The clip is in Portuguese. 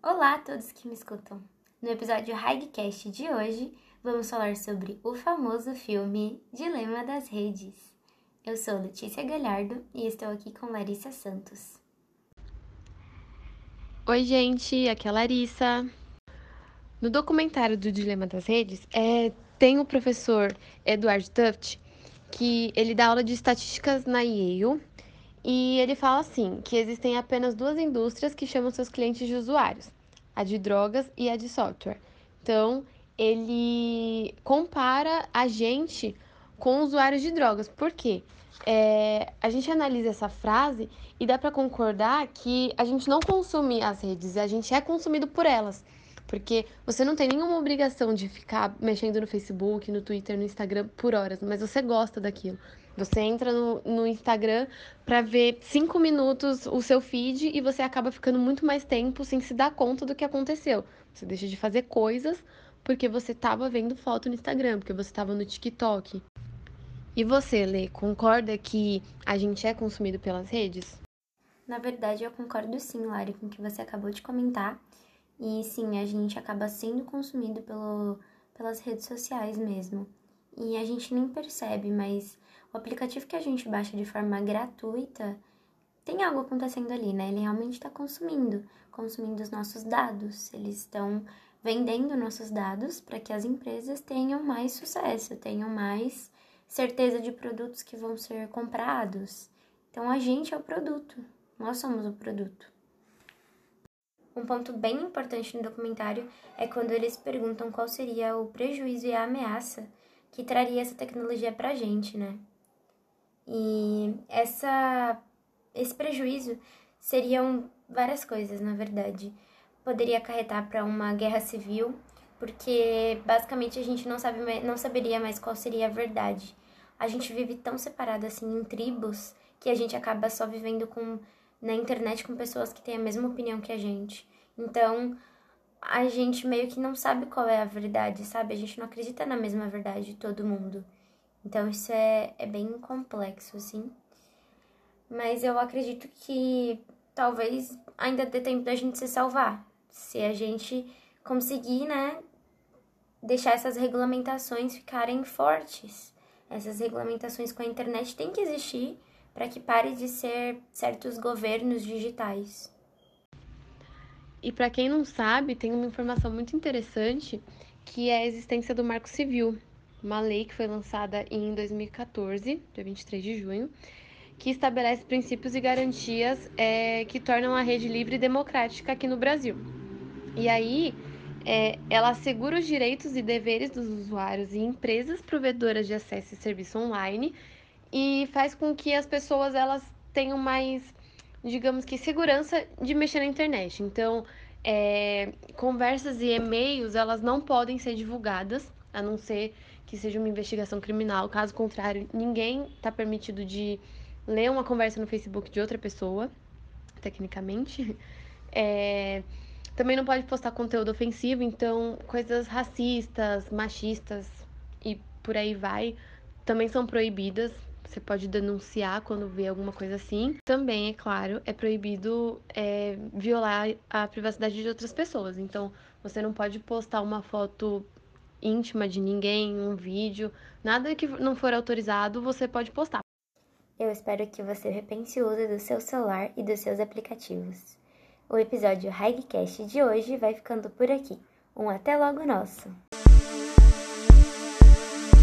Olá a todos que me escutam. No episódio Higcast de hoje, vamos falar sobre o famoso filme Dilema das Redes. Eu sou Letícia Galhardo e estou aqui com Larissa Santos. Oi, gente, aqui é a Larissa. No documentário do Dilema das Redes, é, tem o professor Eduardo Tuft, que ele dá aula de estatísticas na Yale, e ele fala assim, que existem apenas duas indústrias que chamam seus clientes de usuários, a de drogas e a de software. Então, ele compara a gente com usuários de drogas. Por quê? É, a gente analisa essa frase e dá para concordar que a gente não consome as redes, a gente é consumido por elas. Porque você não tem nenhuma obrigação de ficar mexendo no Facebook, no Twitter, no Instagram por horas, mas você gosta daquilo. Você entra no, no Instagram para ver cinco minutos o seu feed e você acaba ficando muito mais tempo sem se dar conta do que aconteceu. Você deixa de fazer coisas porque você estava vendo foto no Instagram, porque você estava no TikTok. E você, Lê, concorda que a gente é consumido pelas redes? Na verdade, eu concordo sim, Lari, com o que você acabou de comentar. E sim, a gente acaba sendo consumido pelo, pelas redes sociais mesmo. E a gente nem percebe, mas o aplicativo que a gente baixa de forma gratuita tem algo acontecendo ali, né? Ele realmente está consumindo, consumindo os nossos dados. Eles estão vendendo nossos dados para que as empresas tenham mais sucesso, tenham mais certeza de produtos que vão ser comprados. Então a gente é o produto, nós somos o produto. Um ponto bem importante no documentário é quando eles perguntam qual seria o prejuízo e a ameaça que traria essa tecnologia para a gente, né? E essa, esse prejuízo seriam várias coisas, na verdade. Poderia acarretar para uma guerra civil, porque basicamente a gente não, sabe, não saberia mais qual seria a verdade. A gente vive tão separado assim em tribos que a gente acaba só vivendo com na internet com pessoas que têm a mesma opinião que a gente. Então, a gente meio que não sabe qual é a verdade, sabe? A gente não acredita na mesma verdade de todo mundo. Então, isso é, é bem complexo, assim. Mas eu acredito que talvez ainda dê tempo da gente se salvar. Se a gente conseguir, né, deixar essas regulamentações ficarem fortes. Essas regulamentações com a internet têm que existir para que pare de ser certos governos digitais. E para quem não sabe, tem uma informação muito interessante que é a existência do Marco Civil, uma lei que foi lançada em 2014, dia 23 de junho, que estabelece princípios e garantias é, que tornam a rede livre e democrática aqui no Brasil. E aí, é, ela assegura os direitos e deveres dos usuários e empresas provedoras de acesso e serviço online e faz com que as pessoas elas tenham mais, digamos que, segurança de mexer na internet. Então, é, conversas e e-mails elas não podem ser divulgadas, a não ser que seja uma investigação criminal. Caso contrário, ninguém está permitido de ler uma conversa no Facebook de outra pessoa, tecnicamente. É, também não pode postar conteúdo ofensivo, então coisas racistas, machistas e por aí vai também são proibidas. Você pode denunciar quando vê alguma coisa assim. Também, é claro, é proibido é, violar a privacidade de outras pessoas. Então, você não pode postar uma foto íntima de ninguém, um vídeo, nada que não for autorizado, você pode postar. Eu espero que você repense o uso do seu celular e dos seus aplicativos. O episódio Highcast de hoje vai ficando por aqui. Um até logo nosso!